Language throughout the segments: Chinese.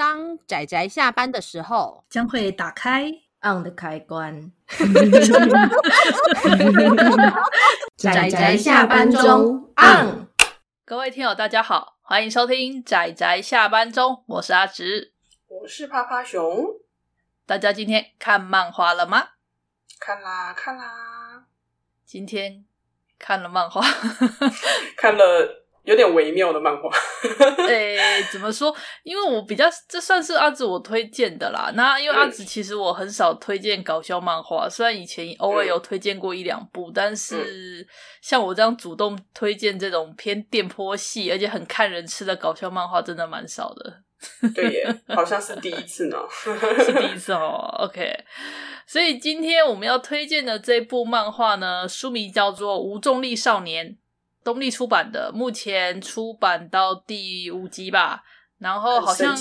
当仔仔下班的时候，将会打开 on 的开关。仔仔下班中 on。各位听友，大家好，欢迎收听仔仔下班中，我是阿直，我是趴趴熊。大家今天看漫画了吗？看啦，看啦。今天看了漫画，看了。有点微妙的漫画，哎，怎么说？因为我比较，这算是阿紫我推荐的啦。那因为阿紫其实我很少推荐搞笑漫画，虽然以前偶尔有推荐过一两部，但是像我这样主动推荐这种偏电波系而且很看人吃的搞笑漫画，真的蛮少的。对耶，好像是第一次呢，是第一次哦。OK，所以今天我们要推荐的这部漫画呢，书名叫做《无重力少年》。东立出版的，目前出版到第五集吧，然后好像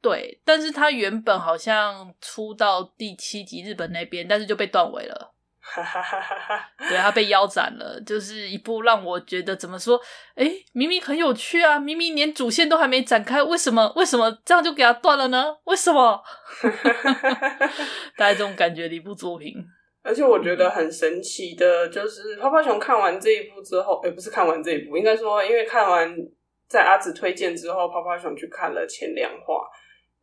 对，但是他原本好像出到第七集日本那边，但是就被断尾了。哈哈哈！哈对，他被腰斩了，就是一部让我觉得怎么说，哎，明明很有趣啊，明明连主线都还没展开，为什么为什么这样就给他断了呢？为什么？大概这种感觉的一部作品。而且我觉得很神奇的，就是泡泡熊看完这一部之后，也、欸、不是看完这一部，应该说，因为看完在阿紫推荐之后，泡泡熊去看了前两话。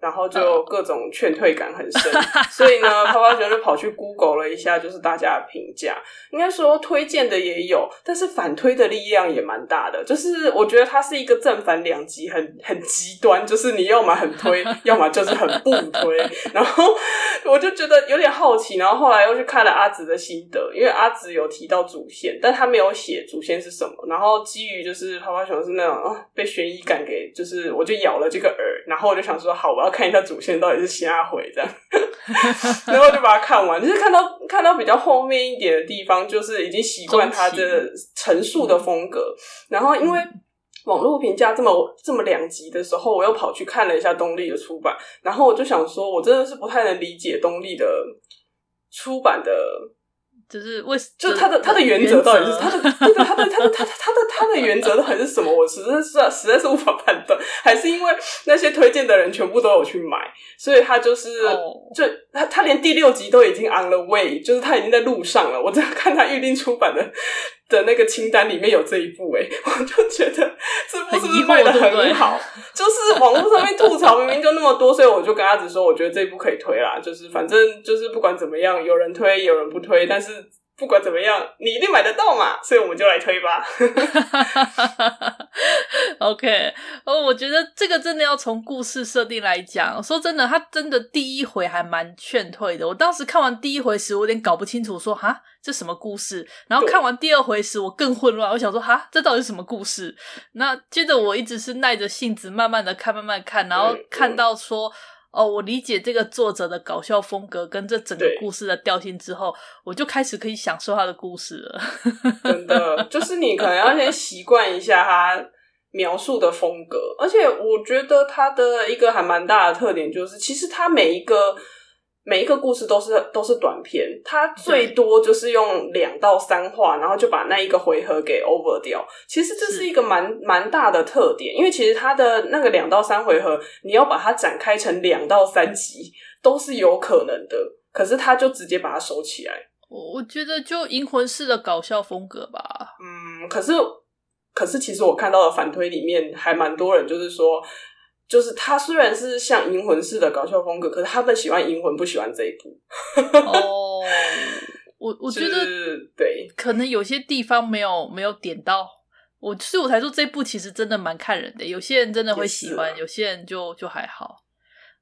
然后就各种劝退感很深，所以呢，泡泡熊就跑去 Google 了一下，就是大家的评价。应该说推荐的也有，但是反推的力量也蛮大的。就是我觉得它是一个正反两极，很很极端。就是你要么很推，要么就是很不推。然后我就觉得有点好奇，然后后来又去看了阿紫的心得，因为阿紫有提到主线，但他没有写主线是什么。然后基于就是泡泡熊是那种啊被悬疑感给，就是我就咬了这个饵，然后我就想说好，我要。看一下主线到底是瞎回这样，然后就把它看完。就是看到看到比较后面一点的地方，就是已经习惯他的陈述的风格。然后因为网络评价这么这么两极的时候，我又跑去看了一下东立的出版，然后我就想说，我真的是不太能理解东立的出版的。就是为，就他的他的原则到底是他的，他的他的他的他他的他的原则到底是什么？我实在是实在是无法判断，还是因为那些推荐的人全部都有去买，所以他就是就他他连第六集都已经 on the way，就是他已经在路上了。我在看他预定出版的的那个清单里面有这一部，哎 我就觉得这部是不是卖的很好？就是网络上面吐槽明明就那么多，所以我就跟阿紫说，我觉得这一部可以推啦。就是反正就是不管怎么样，有人推有人不推，但是。不管怎么样，你一定买得到嘛，所以我们就来推吧。OK，哦，我觉得这个真的要从故事设定来讲。说真的，他真的第一回还蛮劝退的。我当时看完第一回时，我有点搞不清楚，说哈，这什么故事？然后看完第二回时，我更混乱。我想说哈，这到底是什么故事？那接着我一直是耐着性子，慢慢的看，慢慢看，然后看到说。哦，我理解这个作者的搞笑风格跟这整个故事的调性之后，我就开始可以享受他的故事了。真的，就是你可能要先习惯一下他描述的风格，而且我觉得他的一个还蛮大的特点就是，其实他每一个。每一个故事都是都是短篇，它最多就是用两到三话，然后就把那一个回合给 over 掉。其实这是一个蛮蛮大的特点，因为其实它的那个两到三回合，你要把它展开成两到三集都是有可能的。可是他就直接把它收起来。我我觉得就银魂式的搞笑风格吧。嗯，可是可是其实我看到的反推里面还蛮多人就是说。就是他虽然是像银魂似的搞笑风格，可是他们喜欢银魂，不喜欢这一部。哦，我我觉得对，可能有些地方没有没有点到我，所以我才说这部其实真的蛮看人的。有些人真的会喜欢，啊、有些人就就还好。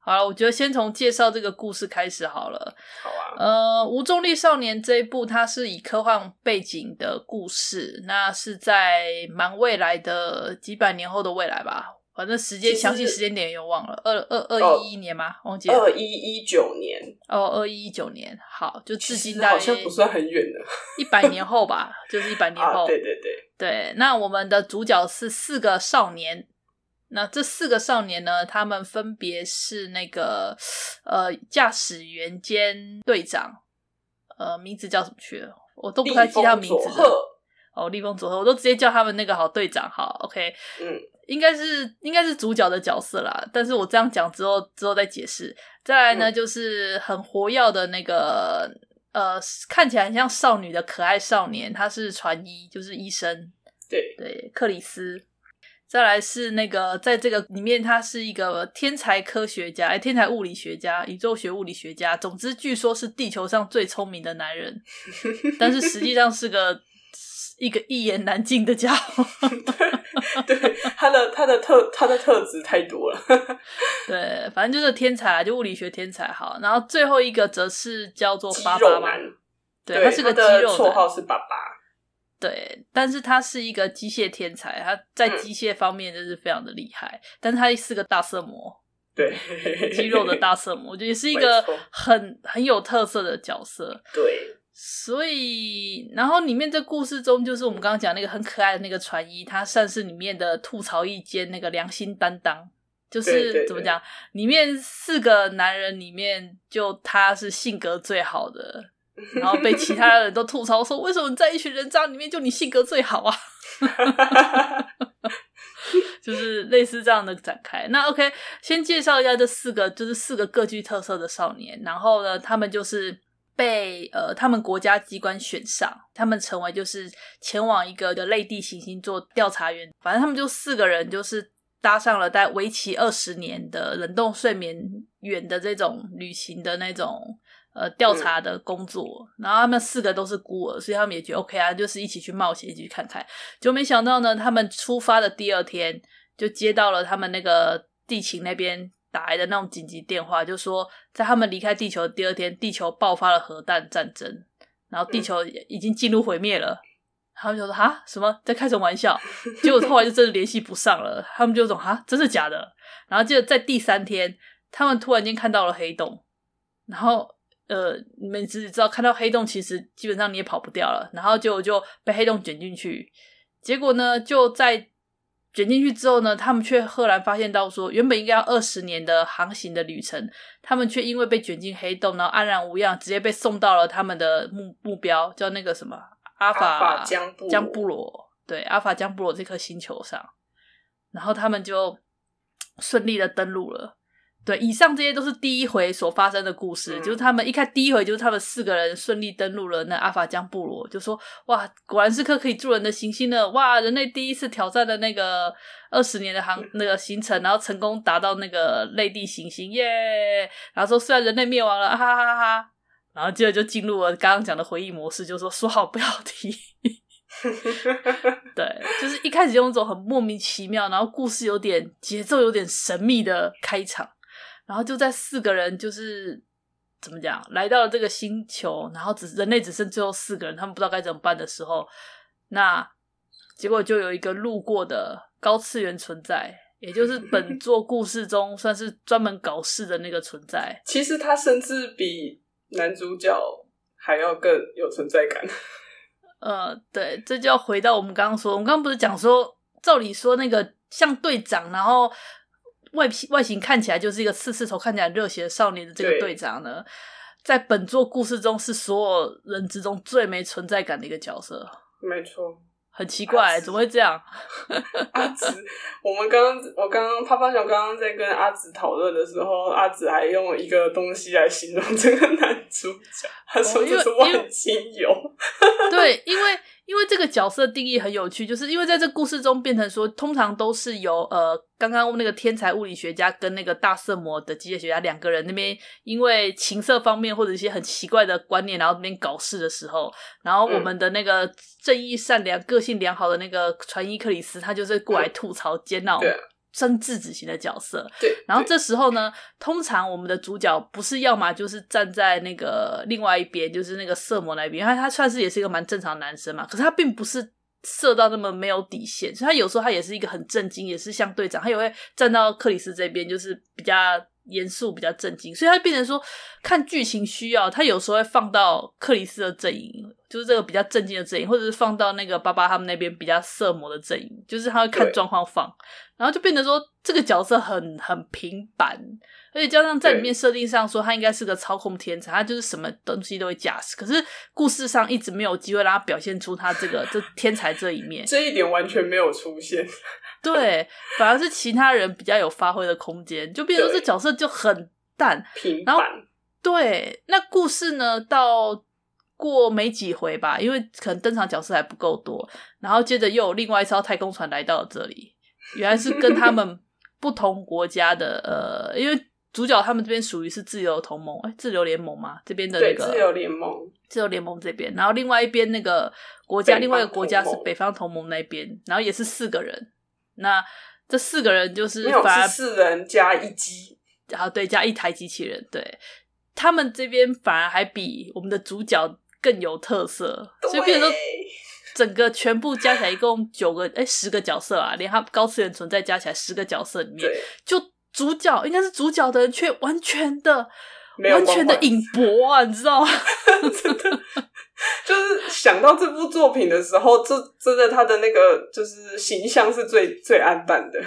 好了，我觉得先从介绍这个故事开始好了。好啊。呃，无重力少年这一部，它是以科幻背景的故事，那是在蛮未来的几百年后的未来吧。反正时间详细时间点又忘了，二二二一一年吗？忘记了。二一一九年哦，二一一九年，好，就至今大概好像不算很远的，一百年后吧，就是一百 年后。啊、对对对对，那我们的主角是四个少年，那这四个少年呢，他们分别是那个呃驾驶员兼队长，呃，名字叫什么去了？我都不太记他名字。哦，立风佐贺，我都直接叫他们那个好队长，好，OK，嗯。应该是应该是主角的角色啦。但是我这样讲之后之后再解释。再来呢，嗯、就是很活跃的那个呃，看起来很像少女的可爱少年，他是传医，就是医生。对对，克里斯。再来是那个，在这个里面，他是一个天才科学家，哎，天才物理学家，宇宙学物理学家。总之，据说是地球上最聪明的男人，但是实际上是个一个一言难尽的家伙。对，对，他的他的特他的特质太多了。对，反正就是天才，就物理学天才。好，然后最后一个则是叫做巴巴嘛，对，他是个肌肉绰号是爸爸。对，但是他是一个机械天才，他在机械方面就是非常的厉害。嗯、但是他是个大色魔，对，肌肉的大色魔，我觉得也是一个很很有特色的角色。对，所以然后里面这故事中，就是我们刚刚讲那个很可爱的那个船医，他算是里面的吐槽一间那个良心担当，就是怎么讲，里面四个男人里面，就他是性格最好的。然后被其他人都吐槽说：“为什么你在一群人渣里面，就你性格最好啊？” 就是类似这样的展开。那 OK，先介绍一下这四个，就是四个各具特色的少年。然后呢，他们就是被呃他们国家机关选上，他们成为就是前往一个的类地行星做调查员。反正他们就四个人，就是搭上了在为期二十年的冷冻睡眠远的这种旅行的那种。呃，调查的工作，嗯，然后他们四个都是孤儿，所以他们也觉得 OK 啊，就是一起去冒险，一起去看看。就没想到呢，他们出发的第二天就接到了他们那个地勤那边打来的那种紧急电话，就说在他们离开地球的第二天，地球爆发了核弹战争，然后地球已经进入毁灭了。嗯，他们就说哈什么在开什么玩笑？结果后来就真的联系不上了。他们就说哈真的假的？然后接着在第三天，他们突然间看到了黑洞，然后。呃，你们只知道看到黑洞，其实基本上你也跑不掉了。然后就就被黑洞卷进去，结果呢，就在卷进去之后呢，他们却赫然发现到说，原本应该要二十年的航行的旅程，他们却因为被卷进黑洞，然后安然无恙，直接被送到了他们的目目标，叫那个什么阿法江江布罗，对，阿法江布罗这颗星球上，然后他们就顺利的登陆了。对，以上这些都是第一回所发生的故事，嗯、就是他们一开第一回就是他们四个人顺利登陆了那阿法江布罗，就说哇，果然是颗可以住人的行星呢！哇，人类第一次挑战的那个二十年的航、嗯、那个行程，然后成功达到那个类地行星耶！然后说虽然人类灭亡了，哈哈哈哈！然后接着就进入了刚刚讲的回忆模式，就说说好不要提。对，就是一开始用一种很莫名其妙，然后故事有点节奏有点神秘的开场。然后就在四个人就是怎么讲来到了这个星球，然后只人类只剩最后四个人，他们不知道该怎么办的时候，那结果就有一个路过的高次元存在，也就是本 作故事中算是专门搞事的那个存在。其实他甚至比男主角还要更有存在感。呃，对，这就要回到我们刚刚说，我们刚刚不是讲说，照理说那个像队长，然后。外皮外形看起来就是一个刺刺头，看起来热血的少年的这个队长呢，在本作故事中是所有人之中最没存在感的一个角色。没错，很奇怪，怎么会这样？阿紫，我们刚刚我刚刚趴趴熊刚刚在跟阿紫讨论的时候，阿紫还用一个东西来形容这个男主角，他说这是万金油。对，因为。因为这个角色定义很有趣，就是因为在这故事中变成说，通常都是由呃刚刚那个天才物理学家跟那个大色魔的机械学家两个人那边，因为情色方面或者一些很奇怪的观念，然后那边搞事的时候，然后我们的那个正义善良、个性良好的那个船医克里斯，他就是过来吐槽、煎熬。真质子型的角色，对。然后这时候呢，通常我们的主角不是要么就是站在那个另外一边，就是那个色魔那边，因为他算是也是一个蛮正常的男生嘛。可是他并不是色到那么没有底线，所以他有时候他也是一个很震惊，也是像队长，他也会站到克里斯这边，就是比较严肃、比较震惊。所以他变成说，看剧情需要，他有时候会放到克里斯的阵营。就是这个比较正经的阵营，或者是放到那个爸爸他们那边比较色魔的阵营，就是他会看状况放，然后就变得说这个角色很很平板，而且加上在里面设定上说他应该是个操控天才，他就是什么东西都会驾驶，可是故事上一直没有机会让他表现出他这个这 天才这一面，这一点完全没有出现。对，反而是其他人比较有发挥的空间，就变成说这角色就很淡，平板。然后对，那故事呢，到过没几回吧，因为可能登场角色还不够多，然后接着又有另外一艘太空船来到了这里，原来是跟他们 不同国家的呃，因为主角他们这边属于是自由同盟，哎，自由联盟嘛，这边的那个自由联盟，自由联盟这边，然后另外一边那个国家，另外一个国家是北方同盟那边，然后也是四个人。那这四个人就是反而是四人加一机，然后对，加一台机器人，对，他们这边反而还比我们的主角更有特色，所以变成说整个全部加起来一共九个哎十个角色啊，连他高次元存在加起来十个角色里面，就主角应该是主角的人却完全的完全的隐薄啊，你知道吗？真的。就是想到这部作品的时候，这真的他的那个就是形象是最最暗淡的。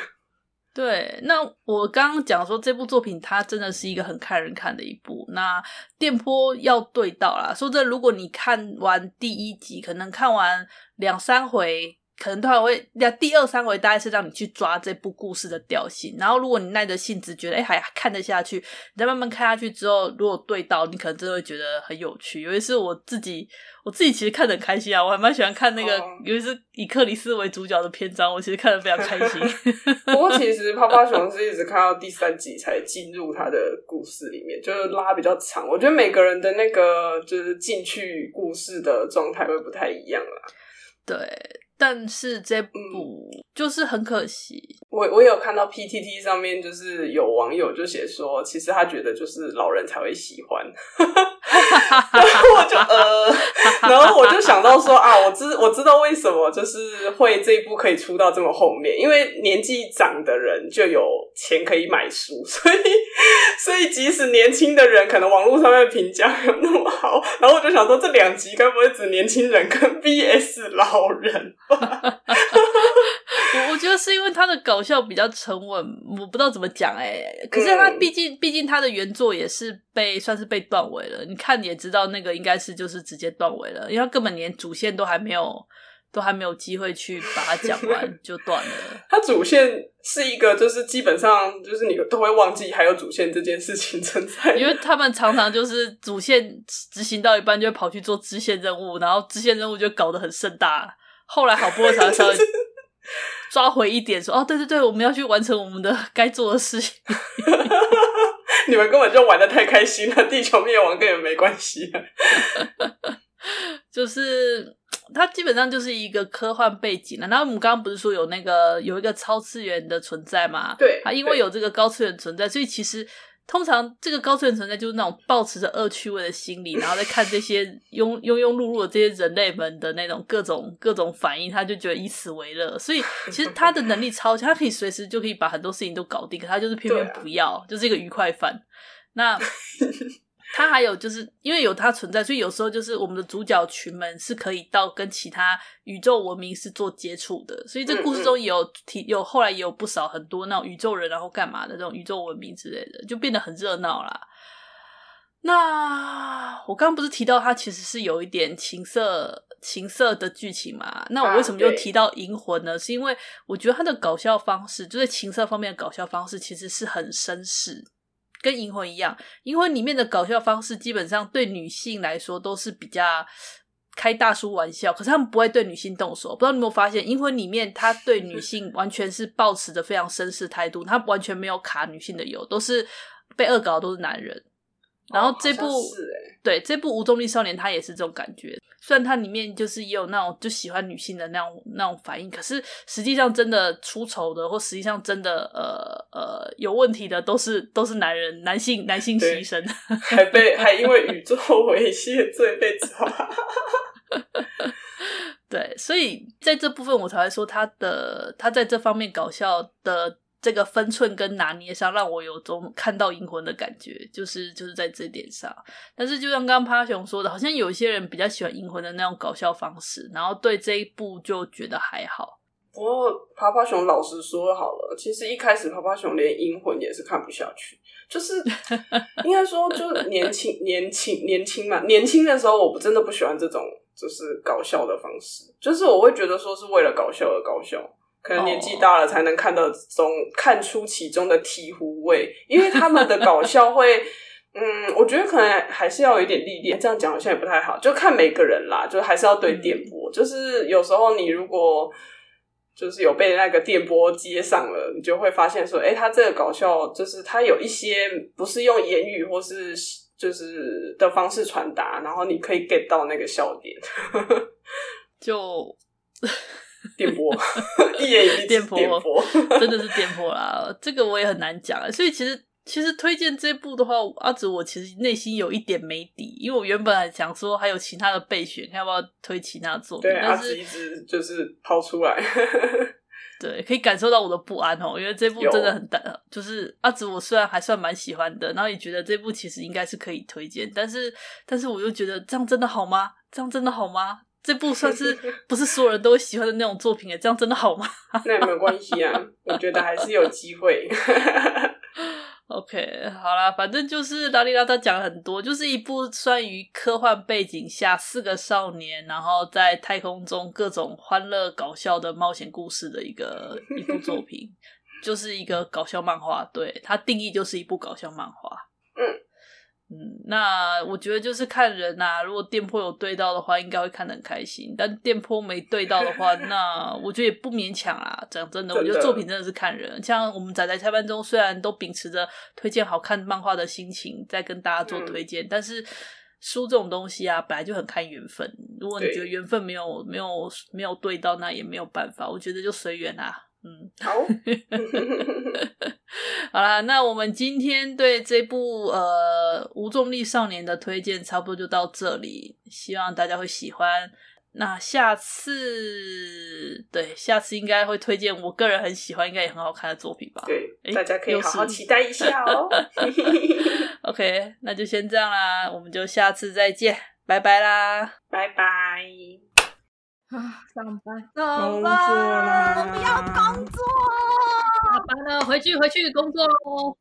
对，那我刚刚讲说这部作品，它真的是一个很看人看的一部。那电波要对到啦，说这如果你看完第一集，可能看完两三回。可能都还会，那第二三回大概是让你去抓这部故事的调性，然后如果你耐着性子觉得哎还看得下去，你再慢慢看下去之后，如果对到，你可能真的会觉得很有趣。尤其是我自己，我自己其实看得很开心啊，我还蛮喜欢看那个，哦、尤其是以克里斯为主角的篇章，我其实看得非常开心。不过其实泡泡熊是一直看到第三集才进入他的故事里面，就是拉比较长。我觉得每个人的那个就是进去故事的状态会不太一样啦。对。但是这部就是很可惜，我我有看到 PTT 上面就是有网友就写说，其实他觉得就是老人才会喜欢，我就呃，然后我就想到说啊，我知我知道为什么就是会这一部可以出到这么后面，因为年纪长的人就有钱可以买书，所以 所以即使年轻的人可能网络上面评价没有那么好，然后我就想说这两集该不会指年轻人跟 VS 老人？我我觉得是因为他的搞笑比较沉稳，我不知道怎么讲哎、欸。可是他毕竟毕竟他的原作也是被算是被断尾了，你看你也知道那个应该是就是直接断尾了，因为他根本连主线都还没有都还没有机会去把它讲完 就断了。他主线是一个就是基本上就是你都会忘记还有主线这件事情存在，因为他们常常就是主线执行到一半就会跑去做支线任务，然后支线任务就搞得很盛大。后来好不容易才稍微 抓回一点，说哦，对对对，我们要去完成我们的 该做的事情。你们根本就玩的太开心了，地球灭亡跟你们没关系。就是它基本上就是一个科幻背景了。然后我们刚刚不是说有那个有一个超次元的存在嘛？对，啊，因为有这个高次元存在，所以其实。通常这个高次元存在就是那种抱持着恶趣味的心理，然后再看这些庸庸庸碌碌的这些人类们的那种各种各种反应，他就觉得以此为乐。所以其实他的能力超强，他可以随时就可以把很多事情都搞定，可他就是偏偏不要，就是一个愉快犯。那。他还有就是因为有他存在，所以有时候就是我们的主角群们是可以到跟其他宇宙文明是做接触的，所以这故事中也有提有后来也有不少很多那种宇宙人然后干嘛的这种宇宙文明之类的，就变得很热闹啦。那我刚刚不是提到他其实是有一点情色情色的剧情嘛？那我为什么又提到银魂呢？是因为我觉得他的搞笑方式，就是情色方面的搞笑方式，其实是很绅士。跟《银魂》一样，《银魂》里面的搞笑方式基本上对女性来说都是比较开大叔玩笑，可是他们不会对女性动手。不知道你有没有发现，《银魂》里面他对女性完全是抱持着非常绅士态度，他完全没有卡女性的油，都是被恶搞的都是男人。然后这部、哦欸、对这部《无重力少年》，他也是这种感觉。虽然它里面就是也有那种就喜欢女性的那种那种反应，可是实际上真的出丑的，或实际上真的呃呃有问题的，都是都是男人，男性男性牺牲，还被还因为宇宙猥亵罪被抓。对，所以在这部分我才会说他的他在这方面搞笑的。这个分寸跟拿捏上，让我有种看到银魂的感觉，就是就是在这点上。但是就像刚刚趴熊说的，好像有些人比较喜欢银魂的那种搞笑方式，然后对这一部就觉得还好。不过趴趴熊老实说好了，其实一开始趴趴熊连银魂也是看不下去，就是 应该说就是年轻年轻年轻嘛，年轻的时候我真的不喜欢这种。就是搞笑的方式，就是我会觉得说是为了搞笑而搞笑，可能年纪大了才能看到中看出其中的醍醐味，因为他们的搞笑会，嗯，我觉得可能还是要有一点历练。这样讲好像也不太好，就看每个人啦，就还是要对电波。嗯、就是有时候你如果就是有被那个电波接上了，你就会发现说，哎、欸，他这个搞笑就是他有一些不是用言语或是。就是的方式传达，然后你可以 get 到那个笑点，就电波，一言以蔽，电波，真的是电波啦。这个我也很难讲，所以其实其实推荐这部的话，阿紫我其实内心有一点没底，因为我原本还想说还有其他的备选，看要不要推其他作品，对，但是阿紫一直就是抛出来。对，可以感受到我的不安哦，因为这部真的很大，就是阿紫，我虽然还算蛮喜欢的，然后也觉得这部其实应该是可以推荐，但是，但是我又觉得这样真的好吗？这样真的好吗？这部算是不是所有人都会喜欢的那种作品哎，这样真的好吗？那也没有关系啊，我觉得还是有机会。OK，好啦，反正就是拉里拉他讲了很多，就是一部算于科幻背景下四个少年，然后在太空中各种欢乐搞笑的冒险故事的一个一部作品，就是一个搞笑漫画。对，它定义就是一部搞笑漫画。嗯。嗯，那我觉得就是看人呐、啊。如果店铺有对到的话，应该会看得很开心。但店铺没对到的话，那我觉得也不勉强啦。讲真的，我觉得作品真的是看人。像我们仔仔下班中，虽然都秉持着推荐好看漫画的心情在跟大家做推荐，嗯、但是书这种东西啊，本来就很看缘分。如果你觉得缘分没有没有没有对到，那也没有办法。我觉得就随缘啊。嗯，好，好啦，那我们今天对这部呃无重力少年的推荐差不多就到这里，希望大家会喜欢。那下次，对，下次应该会推荐我个人很喜欢，应该也很好看的作品吧？对，诶大家可以好好期待一下哦。OK，那就先这样啦，我们就下次再见，拜拜啦，拜拜。啊，上班，上班，我不要工作。完了，回去，回去工作喽。